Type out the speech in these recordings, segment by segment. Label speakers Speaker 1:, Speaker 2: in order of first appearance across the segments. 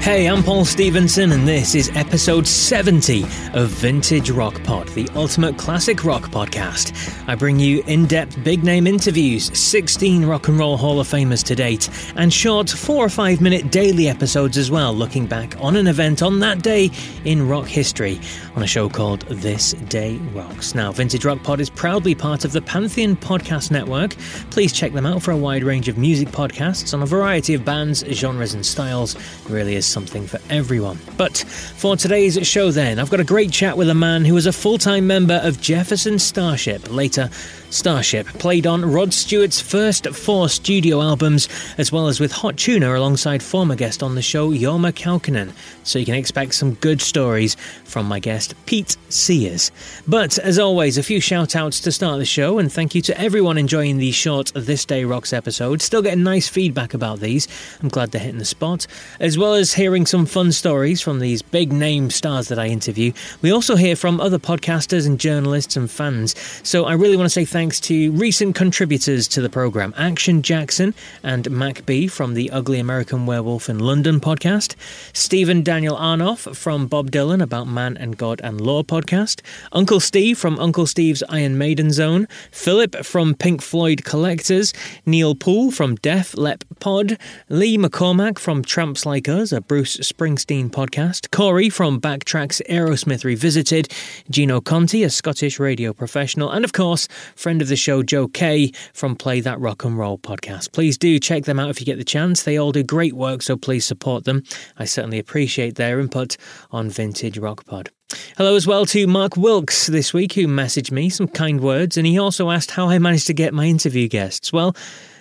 Speaker 1: Hey, I'm Paul Stevenson, and this is episode 70 of Vintage Rock Pod, the ultimate classic rock podcast. I bring you in depth big name interviews, 16 Rock and Roll Hall of Famers to date, and short four or five minute daily episodes as well, looking back on an event on that day in rock history on a show called This Day Rocks. Now, Vintage Rock Pod is proudly part of the Pantheon Podcast Network. Please check them out for a wide range of music podcasts on a variety of bands, genres, and styles. It really is something for everyone. But for today's show, then, I've got a great chat with a man who was a full time member of Jefferson Starship, later Starship, played on Rod Stewart's first four studio albums, as well as with Hot Tuna alongside former guest on the show, Jorma Kaukonen, So you can expect some good stories from my guest, Pete Sears. But as always, a few shout outs to start the show, and thank you to everyone enjoying these short This Day Rocks episodes. Still getting nice feedback about these. I'm glad they're hitting the spot. As well as hearing some fun stories from these big name stars that I interview, we also hear from other podcasters and journalists and fans. So I really want to say thank thanks to recent contributors to the programme Action Jackson and Mac B from the Ugly American Werewolf in London podcast, Stephen Daniel Arnoff from Bob Dylan About Man and God and Law podcast, Uncle Steve from Uncle Steve's Iron Maiden Zone, Philip from Pink Floyd Collectors, Neil Poole from Def Lep Pod, Lee McCormack from Tramps Like Us, a Bruce Springsteen podcast, Corey from Backtracks Aerosmith Revisited, Gino Conti, a Scottish radio professional, and of course, friend of the show, Joe Kay from Play That Rock and Roll podcast. Please do check them out if you get the chance. They all do great work, so please support them. I certainly appreciate their input on Vintage Rock Pod. Hello as well to Mark Wilkes this week, who messaged me some kind words, and he also asked how I managed to get my interview guests. Well,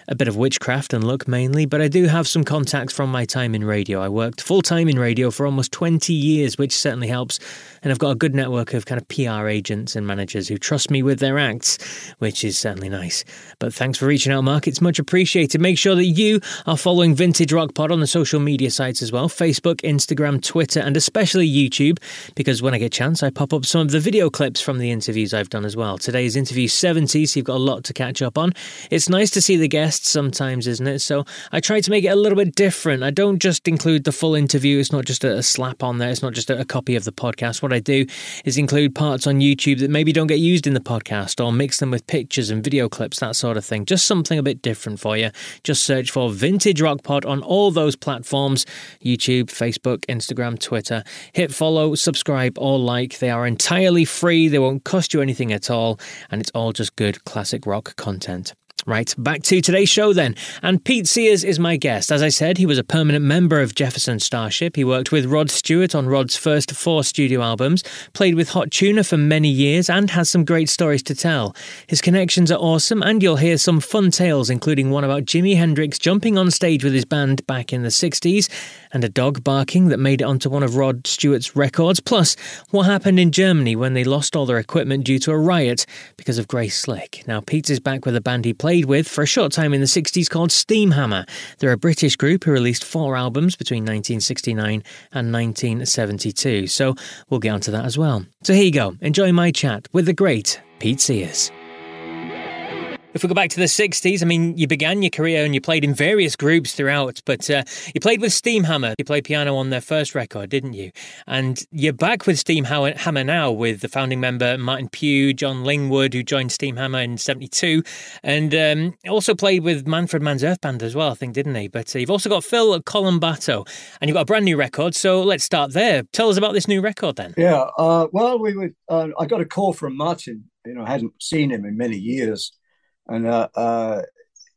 Speaker 1: a bit of witchcraft and luck mainly, but I do have some contacts from my time in radio. I worked full time in radio for almost 20 years, which certainly helps. And I've got a good network of kind of PR agents and managers who trust me with their acts, which is certainly nice. But thanks for reaching out, Mark. It's much appreciated. Make sure that you are following Vintage Rock Pod on the social media sites as well Facebook, Instagram, Twitter, and especially YouTube, because when I get a chance, I pop up some of the video clips from the interviews I've done as well. Today's interview 70, so you've got a lot to catch up on. It's nice to see the guests sometimes, isn't it? So I try to make it a little bit different. I don't just include the full interview, it's not just a slap on there, it's not just a copy of the podcast. What I do is include parts on YouTube that maybe don't get used in the podcast or mix them with pictures and video clips, that sort of thing. Just something a bit different for you. Just search for Vintage Rock Pod on all those platforms YouTube, Facebook, Instagram, Twitter. Hit follow, subscribe, or like. They are entirely free, they won't cost you anything at all, and it's all just good classic rock content. Right, back to today's show then. And Pete Sears is my guest. As I said, he was a permanent member of Jefferson Starship. He worked with Rod Stewart on Rod's first four studio albums, played with Hot Tuna for many years, and has some great stories to tell. His connections are awesome, and you'll hear some fun tales, including one about Jimi Hendrix jumping on stage with his band back in the 60s, and a dog barking that made it onto one of Rod Stewart's records, plus what happened in Germany when they lost all their equipment due to a riot because of Grace Slick. Now, Pete is back with a band he played with for a short time in the 60s called Steamhammer. They're a British group who released four albums between 1969 and 1972, so we'll get onto that as well. So here you go, enjoy my chat with the great Pete Sears. If we go back to the 60s, I mean, you began your career and you played in various groups throughout, but uh, you played with Steamhammer. You played piano on their first record, didn't you? And you're back with Steamhammer now with the founding member Martin Pugh, John Lingwood, who joined Steamhammer in 72, and um, also played with Manfred Mann's Earth Band as well, I think, didn't he? But uh, you've also got Phil Colombato, and you've got a brand new record, so let's start there. Tell us about this new record then.
Speaker 2: Yeah, uh, well, we were, uh, I got a call from Martin, you know, I hadn't seen him in many years and uh, uh,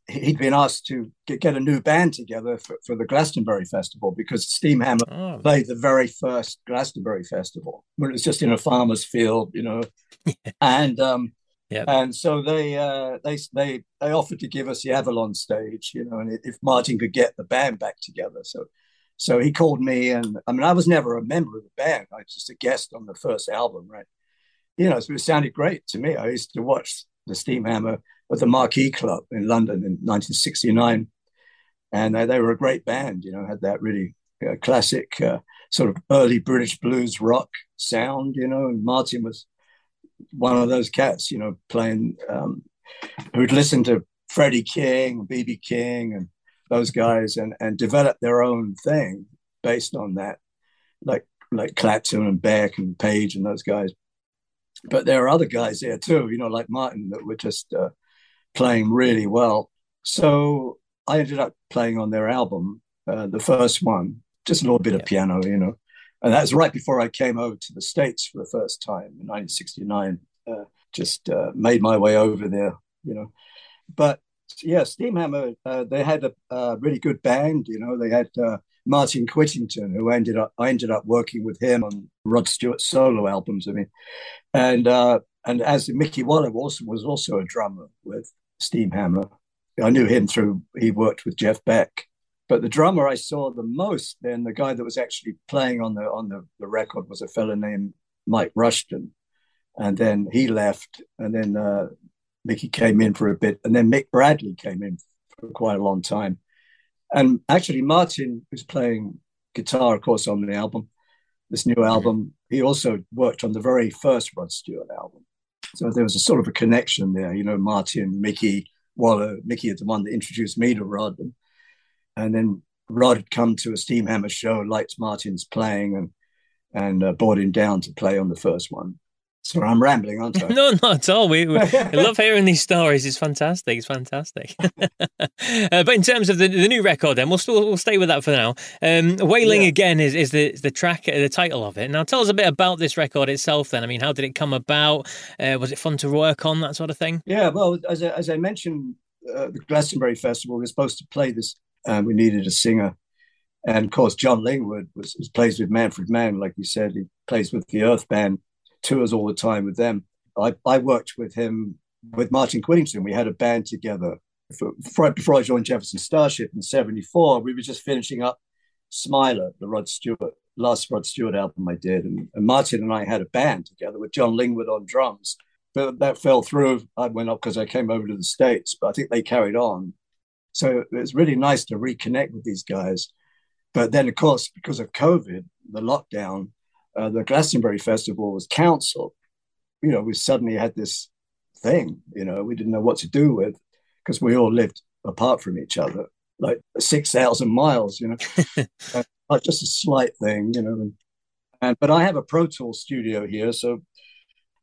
Speaker 2: he'd been asked to get, get, a new band together for, for the Glastonbury Festival because Steamhammer oh. played the very first Glastonbury Festival when it was just in a farmer's field, you know, and um, yep. and so they uh, they they they offered to give us the Avalon stage, you know, and if Martin could get the band back together, so. So he called me, and I mean, I was never a member of the band. I was just a guest on the first album, right? You know, so it sounded great to me. I used to watch the Steamhammer at the Marquee Club in London in 1969. And they, they were a great band, you know, had that really uh, classic uh, sort of early British blues rock sound, you know, and Martin was one of those cats, you know, playing, um, who'd listen to Freddie King, BB King, and those guys, and and develop their own thing based on that, like like Clapton and Beck and Page and those guys. But there are other guys there too, you know, like Martin, that were just uh, playing really well. So I ended up playing on their album, uh, the first one, just a little bit yeah. of piano, you know. And that was right before I came over to the States for the first time in 1969. Uh, just uh, made my way over there, you know. But yeah, Steamhammer, uh, they had a, a, really good band, you know. They had uh, Martin Quittenton, who ended up I ended up working with him on Rod Stewart's solo albums. I mean, and uh, and as Mickey Waller also was also a drummer with Steamhammer. I knew him through he worked with Jeff Beck. But the drummer I saw the most, then the guy that was actually playing on the on the, the record was a fellow named Mike Rushton. And then he left, and then uh, Mickey came in for a bit, and then Mick Bradley came in for quite a long time. And actually, Martin, was playing guitar, of course, on the album, this new album, he also worked on the very first Rod Stewart album. So there was a sort of a connection there, you know, Martin, Mickey, Waller. Mickey is the one that introduced me to Rod. And, and then Rod had come to a Steamhammer show, liked Martin's playing, and and uh, brought him down to play on the first one. So I'm rambling, aren't I?
Speaker 1: no, not at all. We, we love hearing these stories. It's fantastic. It's fantastic. uh, but in terms of the, the new record, then we'll still we'll stay with that for now. Um, Wailing yeah. again is, is the the track, the title of it. Now, tell us a bit about this record itself. Then, I mean, how did it come about? Uh, was it fun to work on that sort of thing?
Speaker 2: Yeah, well, as I, as I mentioned, uh, the Glastonbury Festival was supposed to play this. and we needed a singer, and of course, John Lingwood was, was plays with Manfred Mann, like you said. He plays with the Earth Band tours all the time with them. I, I worked with him with Martin Quittenton. We had a band together for, right before I joined Jefferson Starship in '74. We were just finishing up Smiler, the Rod Stewart last Rod Stewart album I did, and, and Martin and I had a band together with John Lingwood on drums. But that fell through. I went up because I came over to the States, but I think they carried on. So it was really nice to reconnect with these guys. But then, of course, because of COVID, the lockdown, uh, the Glastonbury Festival was cancelled, you know, we suddenly had this thing, you know, we didn't know what to do with because we all lived apart from each other, like 6,000 miles, you know, uh, just a slight thing, you know. And, and, but I have a Pro Tool studio here. So,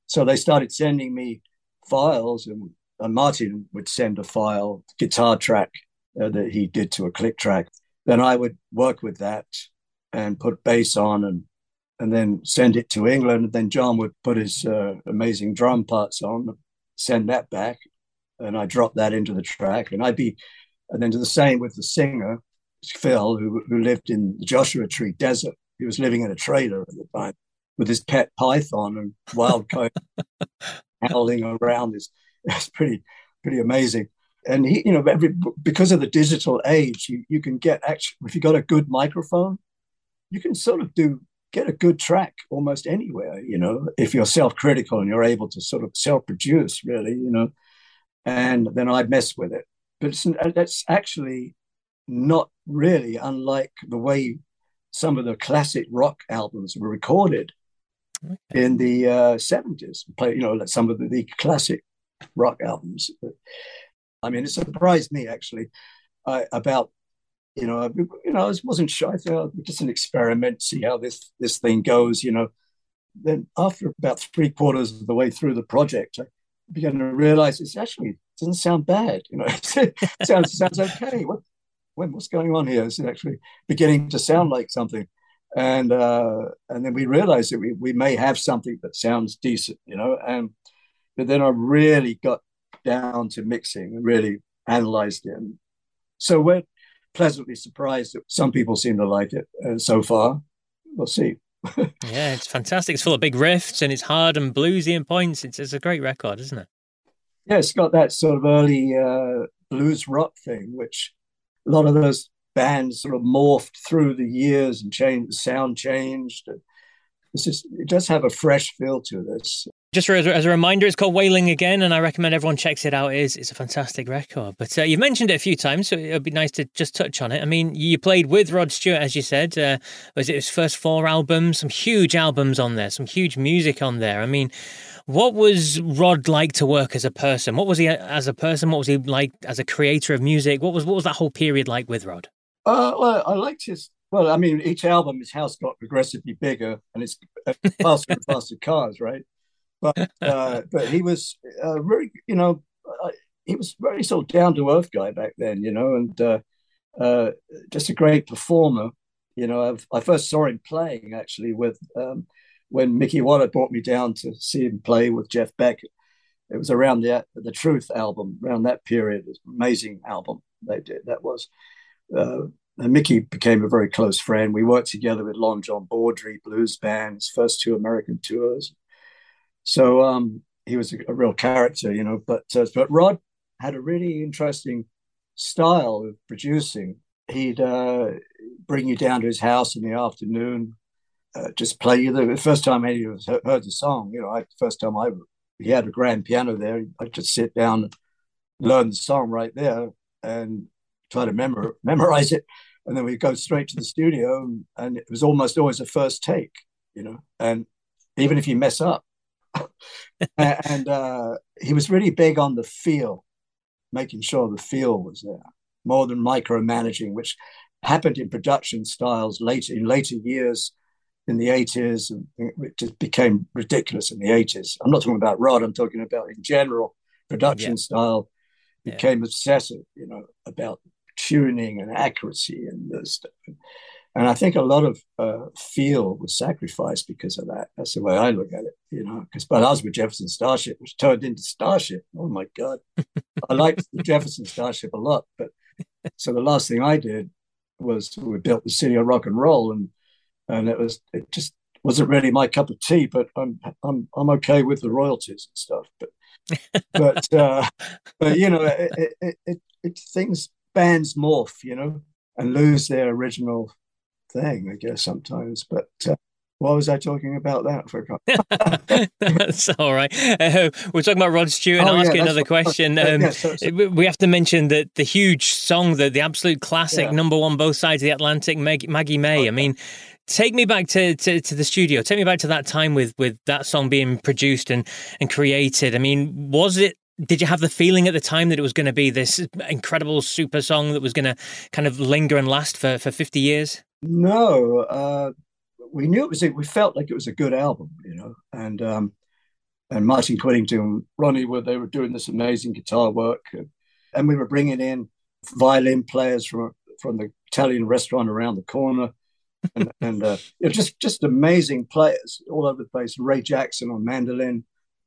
Speaker 2: so they started sending me files and, and Martin would send a file, guitar track uh, that he did to a click track. Then I would work with that and put bass on and and then send it to England. And then John would put his uh, amazing drum parts on, send that back, and I drop that into the track. And I'd be, and then do the same with the singer, Phil, who, who lived in the Joshua Tree Desert. He was living in a trailer at the time with his pet python and wild coyote howling around. It's, it's pretty, pretty amazing. And he, you know, every, because of the digital age, you, you can get actually, if you got a good microphone, you can sort of do get a good track almost anywhere, you know, if you're self-critical and you're able to sort of self-produce, really, you know, and then I mess with it. But it's, that's actually not really unlike the way some of the classic rock albums were recorded okay. in the uh, 70s. Play, you know, like some of the, the classic rock albums. I mean, it surprised me actually uh, about you know, I, you know, I wasn't sure. I thought just an experiment, see how this this thing goes. You know, then after about three quarters of the way through the project, I began to realize it's actually doesn't sound bad. You know, it sounds sounds okay. What when what's going on here? It's actually beginning to sound like something. And uh, and then we realized that we, we may have something that sounds decent, you know. And but then I really got down to mixing and really analyzed it. And so we're pleasantly surprised that some people seem to like it uh, so far. We'll see.
Speaker 1: yeah, it's fantastic. It's full of big riffs and it's hard and bluesy in points. It's, it's a great record, isn't it?
Speaker 2: Yeah, it's got that sort of early uh, blues rock thing, which a lot of those bands sort of morphed through the years and changed, the sound changed. It's just, it does have a fresh feel to this.
Speaker 1: Just as, as, a reminder, it's called Wailing Again, and I recommend everyone checks it out. It is it's a fantastic record. But uh, you've mentioned it a few times, so it'd be nice to just touch on it. I mean, you played with Rod Stewart, as you said. Uh, was it his first four albums? Some huge albums on there, some huge music on there. I mean, what was Rod like to work as a person? What was he as a person? What was he like as a creator of music? What was what was that whole period like with Rod?
Speaker 2: Uh, well, I liked his. Well, I mean, each album, his house got progressively bigger, and it's faster and faster cars, right? but uh, but he was uh, very, you know, uh, he was very sort of down to earth guy back then, you know, and uh, uh, just a great performer. You know, I've, i first saw him playing actually with um, when Mickey Waller brought me down to see him play with Jeff Beck. It was around the the Truth album, around that period. It was an amazing album they did. That was. Uh, and Mickey became a very close friend. We worked together with Long John Baldry Blues Band's first two American tours. So um, he was a, a, real character, you know. But uh, but Rod had a really interesting style of producing. He'd uh, bring you down to his house in the afternoon, uh, just play you the first time any of us heard the song. You know, I, first time I he had a grand piano there. I'd just sit down learn the song right there and try to memor- memorize it. And then we go straight to the studio, and, and it was almost always a first take, you know. And even if you mess up, and uh, he was really big on the feel, making sure the feel was there more than micromanaging, which happened in production styles later in later years in the 80s and it just became ridiculous in the 80s. I'm not talking about Rod, I'm talking about in general production yeah. style became yeah. obsessive, you know, about tuning and accuracy and this stuff. And I think a lot of uh, feel was sacrificed because of that. That's the way I look at it, you know. Because but I was with Jefferson Starship, which turned into Starship. Oh my God, I liked the Jefferson Starship a lot. But so the last thing I did was we built the City of Rock and Roll, and and it was it just wasn't really my cup of tea. But I'm I'm I'm okay with the royalties and stuff. But but uh, but you know, it, it, it, it things bands morph, you know, and lose their original thing, I guess, sometimes. But uh, why was I talking about that? For a couple?
Speaker 1: that's all right. Uh, we're talking about Rod Stewart. Oh, I'll ask you another question. Um, yeah, so, so. We have to mention that the huge song, the the absolute classic, yeah. number one, both sides of the Atlantic, Mag- Maggie May. Okay. I mean, take me back to, to, to, the studio. Take me back to that time with with that song being produced and and created. I mean, was it? Did you have the feeling at the time that it was going to be this incredible super song that was going to kind of linger and last for, for 50 years?
Speaker 2: No, uh, we knew it was. We felt like it was a good album, you know, and um, and Martin Quittenton, and Ronnie, were they were doing this amazing guitar work, and, we were bringing in violin players from from the Italian restaurant around the corner, and, and uh, just just amazing players all over the place. Ray Jackson on mandolin,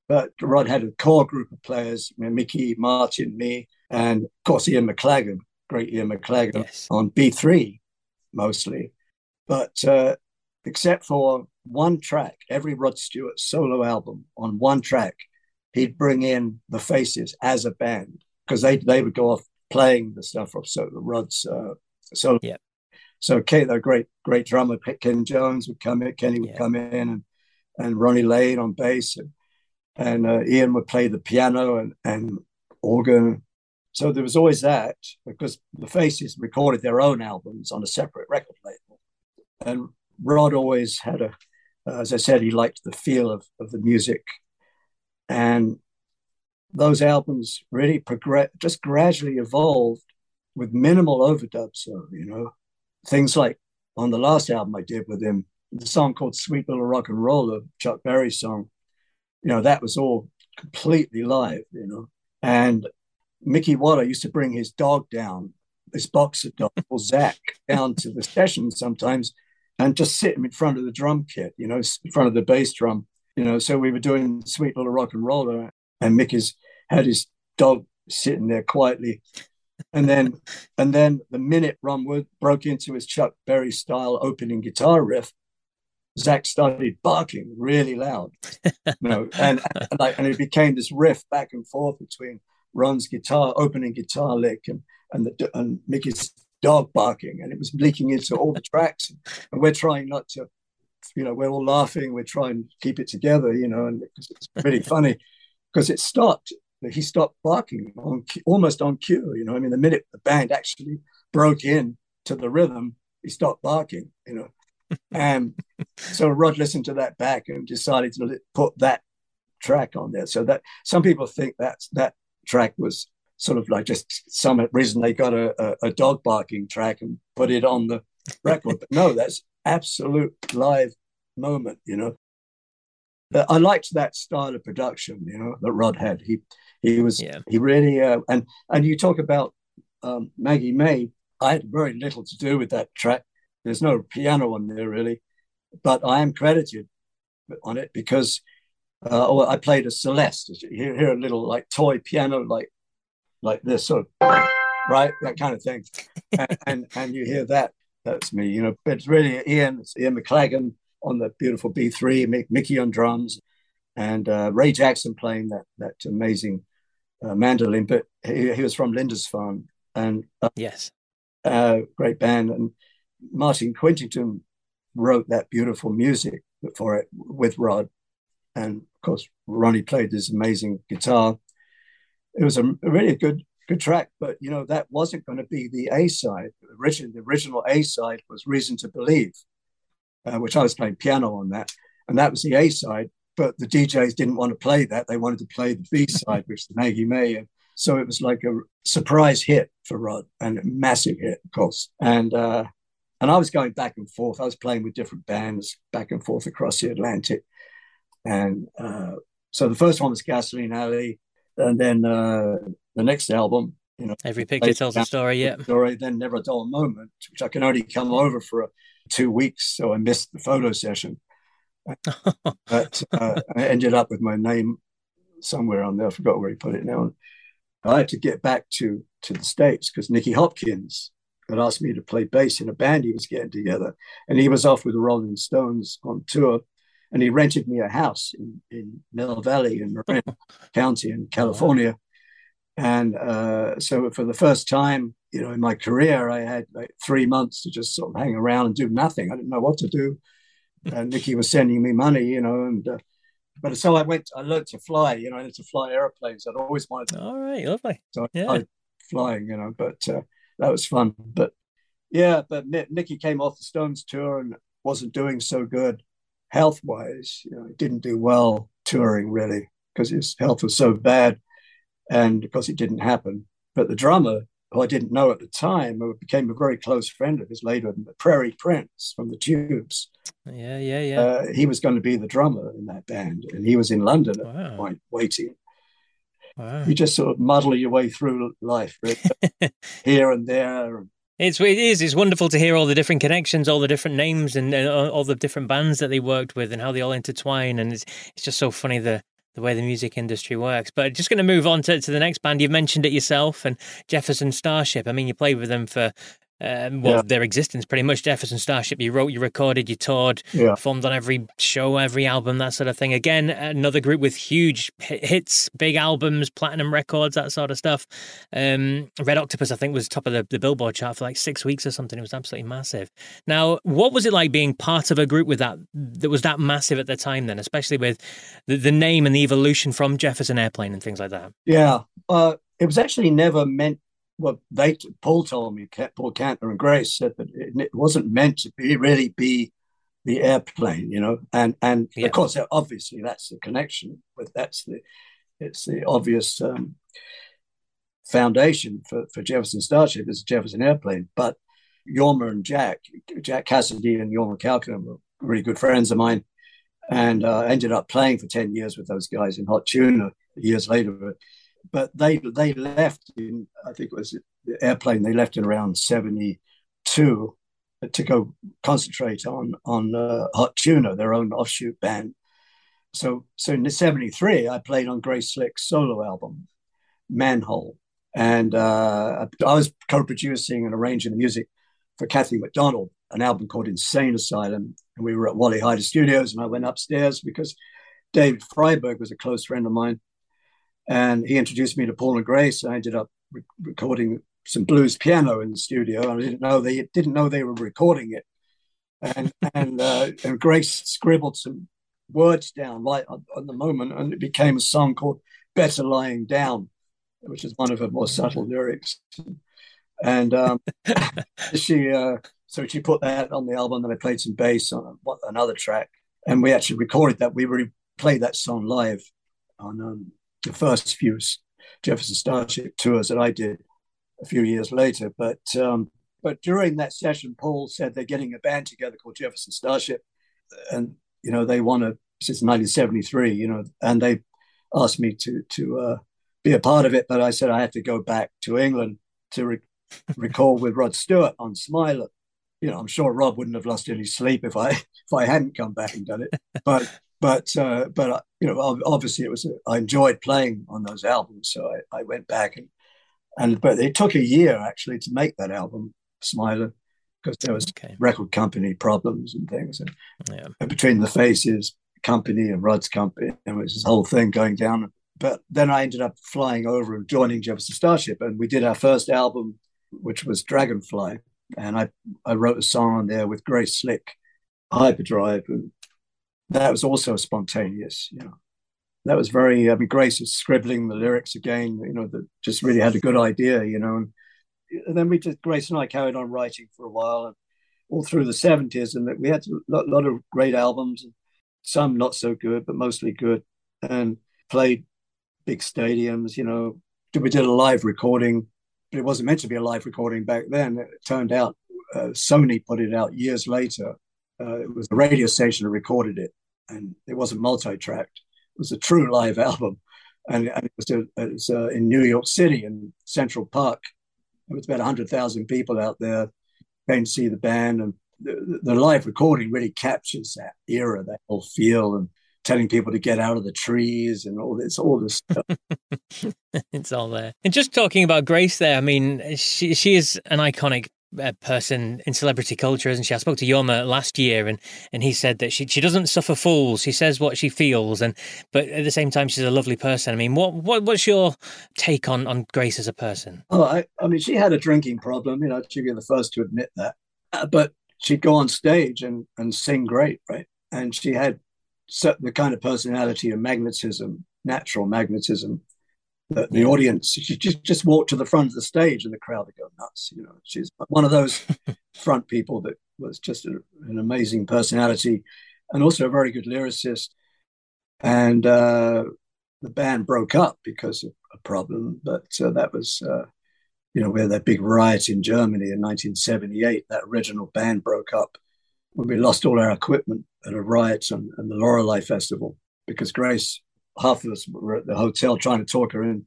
Speaker 2: but Rod had a core group of players: Mickey, Martin, me, and of course Ian McLagan, great Ian McLagan yes. on B three mostly. But uh, except for one track, every Rod Stewart solo album, on one track, he'd bring in the Faces as a band because they they would go off playing the stuff of so Rod's uh, solo.
Speaker 1: Yeah.
Speaker 2: So Kate, the great great drummer Ken Jones would come in, Kenny would yeah. come in, and and Ronnie Lane on bass, and, and uh, Ian would play the piano and and organ. So there was always that because the Faces recorded their own albums on a separate record label, and Rod always had a, uh, as I said, he liked the feel of of the music, and those albums really progress, just gradually evolved with minimal overdubs. So, you know, things like on the last album I did with him, the song called Sweet Little Rock and Roller, Chuck Berry song, you know, that was all completely live, you know. And Mickey Waller used to bring his dog down, this boxer dog called Zach, down to the session sometimes and just sit him in front of the drum kit, you know, in front of the bass drum. You know, so we were doing Sweet Little Rock and Roller, and Mickey's had his dog sitting there quietly. And then, and then the minute Ron Wood broke into his Chuck Berry style opening guitar riff, Zach started barking really loud, you know, and, and like, and it became this riff back and forth between Ron's guitar opening guitar lick and and the and Mickey's dog barking, and it was leaking into all the tracks. And we're trying not to, you know, we're all laughing. We're trying to keep it together, you know, and it's pretty funny because it stopped he stopped barking on almost on cue. You know, I mean, the minute the band actually broke in to the rhythm, he stopped barking. You know, and so Rod listened to that back and decided to put that track on there. So that some people think that that track was sort of like just some reason they got a, a, a dog barking track and put it on the record. but no, that's absolute live moment. You know, But I liked that style of production. You know, that Rod had. He he was yeah. he really uh, and and you talk about um, Maggie May. I had very little to do with that track. There's no piano on there really, but I am credited on it because uh, oh, I played a Celeste. You hear, hear a little like toy piano like like this sort of right that kind of thing, and, and, and you hear that. That's me, you know. But it's really Ian, it's Ian McLagan on the beautiful B3, Mickey on drums, and uh, Ray Jackson playing that that amazing uh, mandolin, but he, he, was from Lindisfarne, and
Speaker 1: uh, yes,
Speaker 2: uh, great band. And Martin Quittenton wrote that beautiful music for it with Rod, and of course Ronnie played this amazing guitar. It was a, really good good track, but you know that wasn't going to be the A side. Originally, the original A side was "Reason to Believe," uh, which I was playing piano on that, and that was the A side but the DJs didn't want to play that. They wanted to play the B side, which is Maggie May. And so it was like a surprise hit for Rod and a massive hit, of course. And uh, and I was going back and forth. I was playing with different bands back and forth across the Atlantic. And uh, so the first one was Gasoline Alley, and then uh, the next album, you know,
Speaker 1: every picture tells a story. Yeah,
Speaker 2: story. Then Never a Dull Moment, which I can only come over for two weeks, so I missed the photo session but uh, I ended up with my name somewhere on there. I forgot where he put it now. I had to get back to to the states because Nicky Hopkins had asked me to play bass in a band he was getting together, and he was off with the Rolling Stones on tour, and he rented me a house in in Mill Valley in Marin County in California. And uh, so for the first time, you know, in my career, I had like three months to just sort of hang around and do nothing. I didn't know what to do and Nicky was sending me money, you know, and uh, but so I went. I learned to fly. You know, I learned to fly airplanes. I'd always wanted. To,
Speaker 1: All right, lovely.
Speaker 2: So yeah. I, flying, you know, but uh, that was fun. But yeah, but Nicky came off the Stones tour and wasn't doing so good health wise. You know, he didn't do well touring really because his health was so bad, and because it didn't happen. But the drummer who I didn't know at the time, who became a very close friend of his later, the Prairie Prince from the Tubes.
Speaker 1: Yeah, yeah, yeah.
Speaker 2: Uh, he was going to be the drummer in that band, and he was in London at wow. point, waiting. Wow. You just sort of muddle your way through life, right? here and there.
Speaker 1: It's it is. It's wonderful to hear all the different connections, all the different names, and, and all the different bands that they worked with, and how they all intertwine. And it's it's just so funny the the way the music industry works. But just going to move on to, to the next band. You've mentioned it yourself and Jefferson Starship. I mean, you played with them for um, well, yeah. their existence pretty much. Jefferson Starship, you wrote, you recorded, you toured, yeah. performed on every show, every album, that sort of thing. Again, another group with huge hits, big albums, platinum records, that sort of stuff. Um, Red Octopus, I think, was top of the, the Billboard chart for like six weeks or something. It was absolutely massive. Now, what was it like being part of a group with that that was that massive at the time? Then, especially with the, the name and the evolution from Jefferson Airplane and things like that.
Speaker 2: Yeah, uh, it was actually never meant well, they Paul told me, Paul Kantner and Grace said that it, it wasn't meant to be really be the airplane, you know, and and yeah. of course, obviously, that's the connection, but that's the it's the obvious um, foundation for for Jefferson Starship is Jefferson Airplane. But Jorma and Jack, Jack Casady and Jorma Kaukonen were really good friends of mine, and uh, ended up playing for ten years with those guys in Hot Tuna years later but they they left in I think it was the airplane they left in around seventy two to go concentrate on on uh, Hot Tuna, their own offshoot band. So so in '73, I played on Grace Slick's solo album, Manhole, and uh, I was co-producing and arranging the music for Kathi McDonald, an album called Insane Asylum, and we were at Wally Heider Studios, and I went upstairs because David Freiberg was a close friend of mine, and he introduced me to Paul and Grace. I ended up re- recording some blues piano in the studio. I didn't know they didn't know they were recording it, and and uh, and Grace scribbled some words down right on, on, the moment, and it became a song called "Better Lying Down," which is one of her more subtle lyrics. And um, she uh, so she put that on the album. Then I played some bass on another track, and we actually recorded that. We really played that song live on um, the first few Jefferson Starship tours that I did a few years later. But um, but during that session, Paul said they're getting a band together called Jefferson Starship, and you know they want to since 1973, you know, and they asked me to to uh, be a part of it, but I said I had to go back to England to re- record with Rod Stewart on Smiler. You know, I'm sure Rod wouldn't have lost any sleep if I if I hadn't come back and done it. But but uh, but uh, you know, obviously, it was a, I enjoyed playing on those albums, so I, I went back and and but it took a year actually to make that album, Smiler, because there was okay. record company problems and things, and, yeah. and, between the Faces company and Rod's company, and it was this whole thing going down. But then I ended up flying over and joining Jefferson Starship, and we did our first album, which was Dragonfly, and I I wrote a song on there with Grace Slick, Hyperdrive, and that was also spontaneous. You know, that was very. I mean, Grace was scribbling the lyrics again. You know, that just really had a good idea. You know, and, and then we just Grace and I carried on writing for a while, and all through the seventies, and we had a lot, lot of great albums, and some not so good, but mostly good, and played big stadiums. You know, we did a live recording, but it wasn't meant to be a live recording back then. It turned out uh, Sony put it out years later. Uh, it was a radio station that recorded it, and it wasn't multi-tracked. It was a true live album, and, and it was, a, it was uh, in New York City in Central Park. There was about hundred thousand people out there came to see the band, and the, the live recording really captures that era, that whole feel, and telling people to get out of the trees and all this, all this stuff.
Speaker 1: it's all there. And just talking about Grace, there, I mean, she she is an iconic a person in celebrity culture, isn't she? I spoke to Jorma last year, and and he said that she she doesn't suffer fools. She says what she feels, and but at the same time, she's a lovely person. I mean, what what what's your take on on Grace as a person?
Speaker 2: Oh, I, I mean, she had a drinking problem. You know, she'd be the first to admit that. Uh, but she'd go on stage and and sing great, right? And she had the kind of personality and magnetism, natural magnetism the, the audience. She just just walked to the front of the stage, and the crowd would go nuts. You know, she's one of those front people that was just a, an amazing personality, and also a very good lyricist. And uh, the band broke up because of a problem, but uh, that was. Uh, you know, we had that big riot in Germany in 1978. That original band broke up when we lost all our equipment at a riot and, and the Lorelei Festival because Grace half of us were at the hotel trying to talk her in,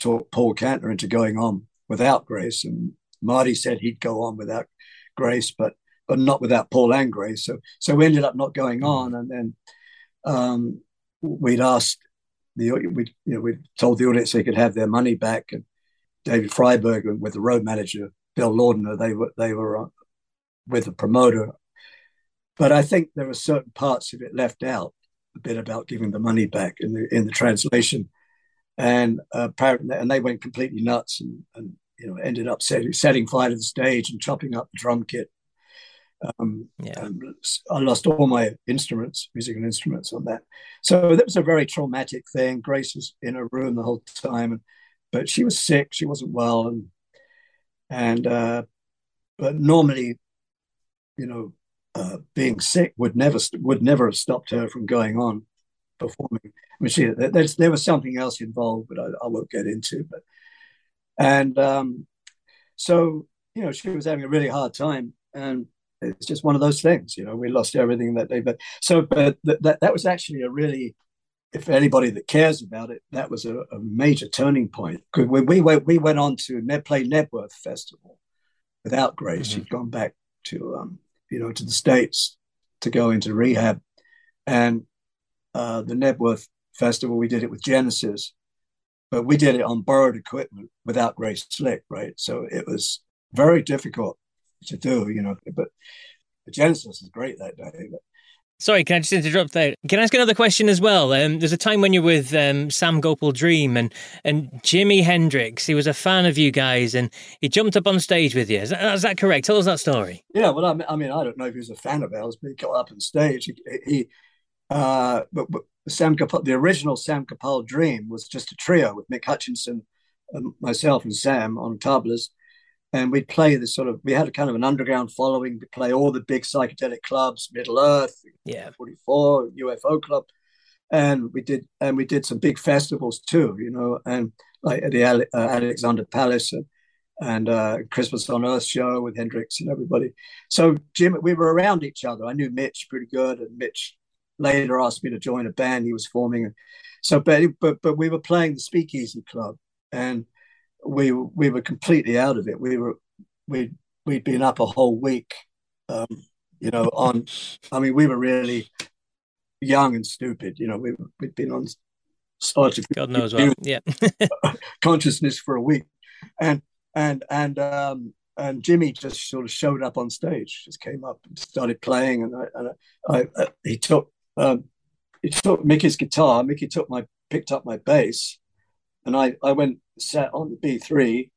Speaker 2: talk Paul Kantner into going on without Grace. And Marty said he'd go on without Grace, but but not without Paul and Grace. So so we ended up not going mm. on. And then um, we'd asked the we you know we told the audience they could have their money back. And David Freiberg with the road manager Bill Laudner. They were they were uh, with the promoter, but I think there were certain parts of it left out. A bit about giving the money back in the in the translation, and uh, apparently, and they went completely nuts and, and you know ended up setting, setting fire to the stage and chopping up the drum kit. Um, yeah. I lost all my instruments, musical instruments on that. So that was a very traumatic thing. Grace was in her room the whole time, and, but she was sick. She wasn't well, and and uh, but normally, you know, uh, being sick would never would never have stopped her from going on performing. I mean, she, there was something else involved, but I, I won't get into. But and um, so you know, she was having a really hard time, and it's just one of those things. You know, we lost everything that day. But so, but that that was actually a really, if anybody that cares about it, that was a, a major turning point. Because when we went, we went on to play Knebworth Festival without Grace. Mm-hmm. She'd gone back to um, you know to the states to go into rehab, and uh, the Knebworth Festival we did it with Genesis, but we did it on borrowed equipment without Grace Slick, right? So it was very difficult to do, you know. But Genesis is great that day. But
Speaker 1: Sorry, can I just interrupt there? Can I ask another question as well? Um, there's a time when you're with um, Sam Gopal Dream and, and Jimi Hendrix. He was a fan of you guys and he jumped up on stage with you. Is that, is that correct? Tell us that story.
Speaker 2: Yeah, well, I mean, I, mean, I don't know if he was a fan of ours, but he got up on stage. He, he uh, but, but Sam the original Sam Gopal Dream was just a trio with Mick Hutchinson, and myself, and Sam on tablas and we'd play this sort of we had a kind of an underground following to play all the big psychedelic clubs middle earth
Speaker 1: yeah.
Speaker 2: 44 ufo club. And we did and we did some big festivals too you know and like at the uh, alexandra palace and, and uh, christmas on earth show with hendrix and everybody. So jim we were around each other. I knew mitch pretty good and mitch later asked me to join a band he was forming. So but but, but we were playing the speakeasy club and we we were completely out of it. We were we we'd been up a whole week, um, you know. On, I mean, we were really young and stupid. You know, we we'd been on
Speaker 1: God knows what, yeah,
Speaker 2: consciousness for a week, and and and um and Jimi just sort of showed up on stage, just came up and started playing, and I, and I, I, I he took um, he took Mickey's guitar. Mickey took my picked up my bass, and I I went sat on the B3,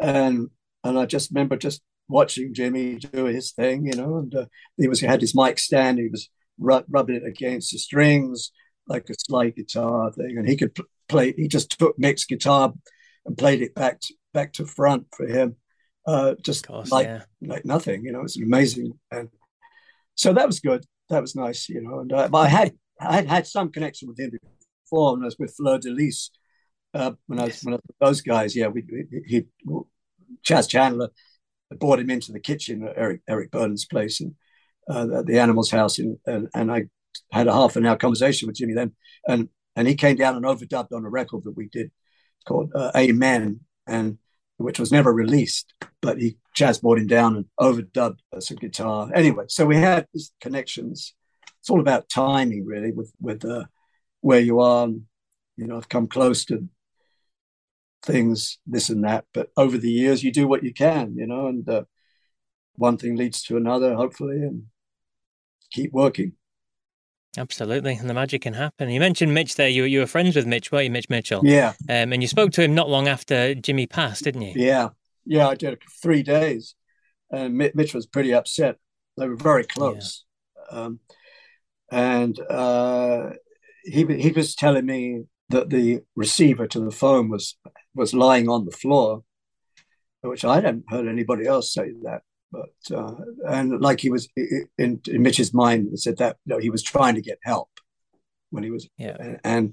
Speaker 2: and and I just remember just watching Jimi do his thing, you know, and uh, he was he had his mic stand, he was rub, rubbing it against the strings like a slide guitar thing, and he could pl- play. He just took Mick's guitar and played it back to, back to front for him, uh, just course, like yeah. like nothing, you know. It's amazing, and so that was good. That was nice, you know. And uh, I had I had had some connection with him before when I was with Fleur de Lys uh, when I was when I was those guys. Yeah, we, he Chas Chandler brought him into the kitchen at Eric Eric Burdon's place and uh, the Animals House, and, and and I had a half an hour conversation with Jimi then, and and he came down and overdubbed on a record that we did called uh, Amen, and which was never released, but he Chas brought him down and overdubbed some guitar. Anyway, so we had these connections. It's all about timing, really, with with uh, where you are. And, you know, I've come close to things, this and that. But over the years, you do what you can, you know, and uh, one thing leads to another, hopefully, and keep working.
Speaker 1: Absolutely, and the magic can happen. You mentioned Mitch there. You you were friends with Mitch, weren't you, Mitch Mitchell?
Speaker 2: Yeah.
Speaker 1: Um, and you spoke to him not long after Jimi passed, didn't you?
Speaker 2: Yeah, yeah. I did three days, and Mitch was pretty upset. They were very close, yeah. um, and uh, he he was telling me that the receiver to the phone was was lying on the floor, which I hadn't heard anybody else say that. But uh, and like he was in, in Mitch's mind, said that you know, he was trying to get help when he was
Speaker 1: yeah
Speaker 2: and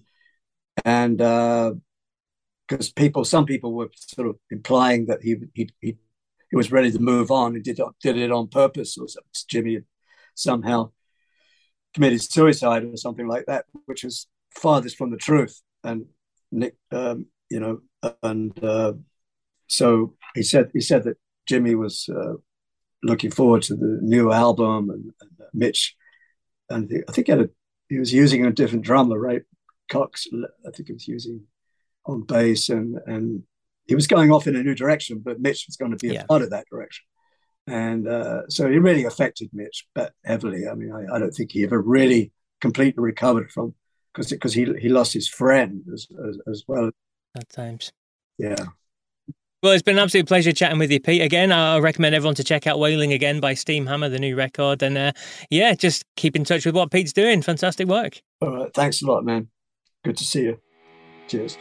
Speaker 2: and because uh, people, some people were sort of implying that he he he, he was ready to move on. He did did it on purpose, or something. Jimi somehow committed suicide or something like that, which is farthest from the truth. And Nick, um, you know, and uh, so he said he said that Jimi was uh, looking forward to the new album, and, and uh, Mitch, and I think he, a, he was using a different drummer, right? Cox, I think he was using on bass, and and he was going off in a new direction, but Mitch was going to be yeah. a part of that direction. And uh, so it really affected Mitch but heavily. I mean, I, I, don't think he ever really completely recovered from because because he he lost his friend as, as, as well.
Speaker 1: At times.
Speaker 2: Yeah.
Speaker 1: Well, it's been an absolute pleasure chatting with you, Pete. Again, I recommend everyone to check out Wailing Again by Steamhammer, the new record. And uh, yeah, just keep in touch with what Pete's doing. Fantastic work.
Speaker 2: All right. Thanks a lot, man. Good to see you. Cheers.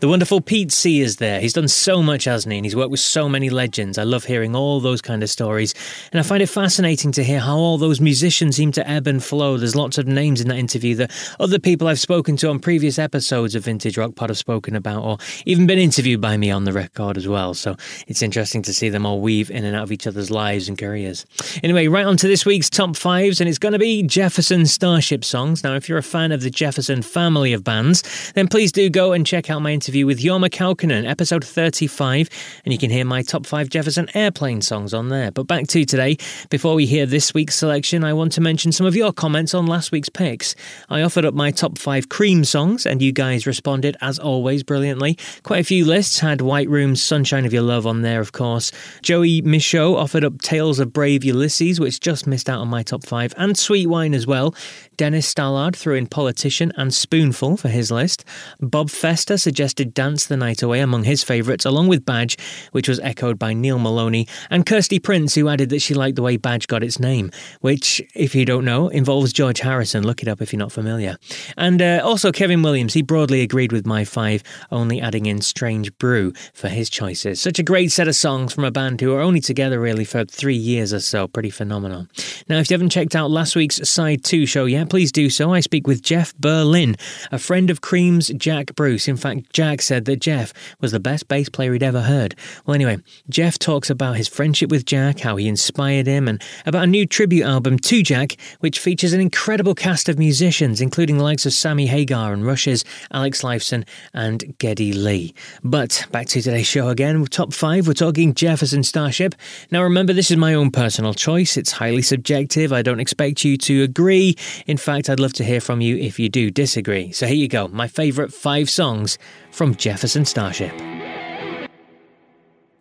Speaker 1: The wonderful Pete Sears there. He's done so much, hasn't he? And he's worked with so many legends. I love hearing all those kind of stories. And I find it fascinating to hear how all those musicians seem to ebb and flow. There's lots of names in that interview that other people I've spoken to on previous episodes of Vintage Rock Pod have spoken about, or even been interviewed by me on the record as well. So it's interesting to see them all weave in and out of each other's lives and careers. Anyway, right on to this week's top fives, and it's going to be Jefferson Starship songs. Now, if you're a fan of the Jefferson family of bands, then please do go and check out my interview interview with Jorma Kaukonen, episode 35, and you can hear my top five Jefferson Airplane songs on there. But back to today, before we hear this week's selection, I want to mention some of your comments on last week's picks. I offered up my top five Cream songs, and you guys responded, as always, brilliantly. Quite a few lists had White Room's Sunshine of Your Love on there, of course. Joey Michaud offered up Tales of Brave Ulysses, which just missed out on my top five, and Sweet Wine as well. Dennis Stallard threw in Politician and Spoonful for his list. Bob Fester suggested Dance the Night Away among his favourites, along with Badge, which was echoed by Neil Maloney, and Kirsty Prince, who added that she liked the way Badge got its name, which, if you don't know, involves George Harrison. Look it up if you're not familiar. And uh, also Kevin Williams, he broadly agreed with my five, only adding in Strange Brew for his choices. Such a great set of songs from a band who are only together really for three years or so. Pretty phenomenal. Now, if you haven't checked out last week's Side 2 show yet, please do so. I speak with Jeff Berlin, a friend of Cream's Jack Bruce. In fact, Jack said that Jeff was the best bass player he'd ever heard. Well, anyway, Jeff talks about his friendship with Jack, how he inspired him, and about a new tribute album to Jack, which features an incredible cast of musicians, including the likes of Sammy Hagar and Rush's Alex Lifeson and Geddy Lee. But back to today's show again, top five, we're talking Jefferson Starship. Now, remember, this is my own personal choice. It's highly subjective. I don't expect you to agree. In fact, I'd love to hear from you if you do disagree. So here you go my favourite five songs from Jefferson Starship.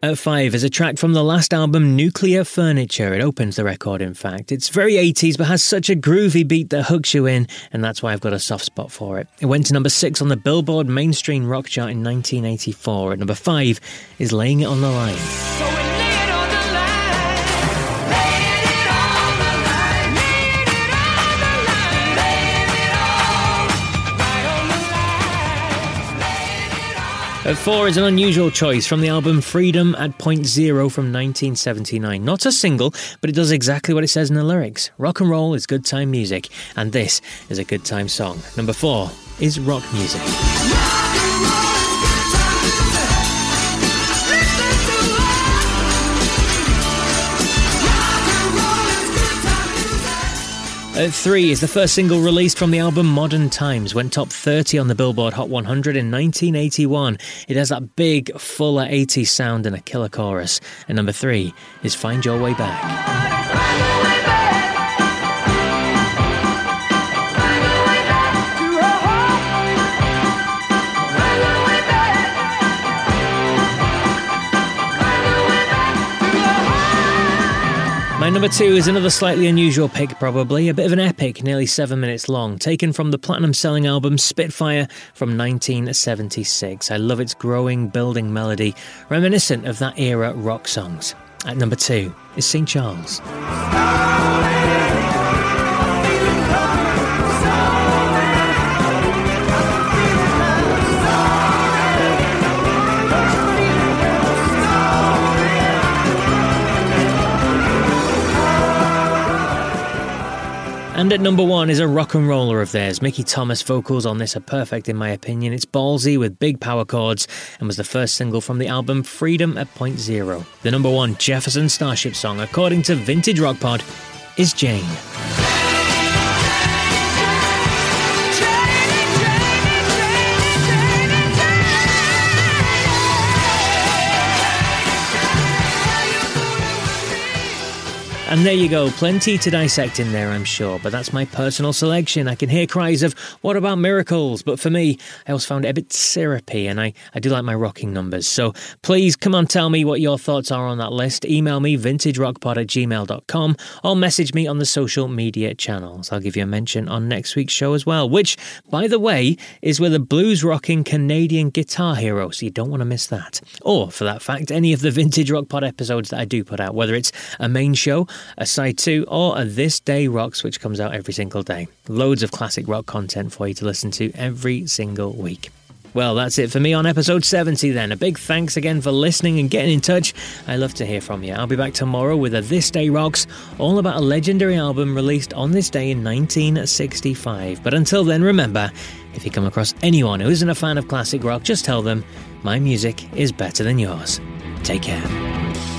Speaker 1: At 5 is a track from the last album Nuclear Furniture. It opens the record, in fact. It's very 80s but has such a groovy beat that hooks you in, and that's why I've got a soft spot for it. It went to number 6 on the Billboard Mainstream Rock Chart in 1984. At number 5 is Laying It on the Line. At four is an unusual choice from the album Freedom at Point Zero from 1979. Not a single, but it does exactly what it says in the lyrics. Rock and roll is good time music, and this is a good time song. Number four is rock music. At 3 is the first single released from the album Modern Times, went top 30 on the Billboard Hot 100 in 1981. It has that big, fuller 80s sound and a killer chorus. And number 3 is Find Your Way Back. My number two is another slightly unusual pick, probably. A bit of an epic, nearly seven minutes long, taken from the platinum selling album Spitfire from 1976. I love its growing, building melody, reminiscent of that era rock songs. At number two is St. Charles. And at number one is a rock and roller of theirs. Mickey Thomas vocals on this are perfect in my opinion. It's ballsy with big power chords and was the first single from the album Freedom at Point Zero. The number one Jefferson Starship song, according to Vintage Rock Pod, is Jane. And there you go, plenty to dissect in there, I'm sure, but that's my personal selection. I can hear cries of, what about miracles? But for me, I always found it a bit syrupy, and I, I do like my rocking numbers. So please come on, tell me what your thoughts are on that list. Email me, vintagerockpod at gmail.com, or message me on the social media channels. I'll give you a mention on next week's show as well, which, by the way, is with a blues rocking Canadian guitar hero, so you don't want to miss that. Or, for that fact, any of the Vintage Rock Pod episodes that I do put out, whether it's a main show, a side two, or a This Day Rocks, which comes out every single day. Loads of classic rock content for you to listen to every single week. Well, that's it for me on episode 70 then. A big thanks again for listening and getting in touch. I love to hear from you. I'll be back tomorrow with a This Day Rocks, all about a legendary album released on this day in 1965. But until then, remember, if you come across anyone who isn't a fan of classic rock, just tell them my music is better than yours. Take care.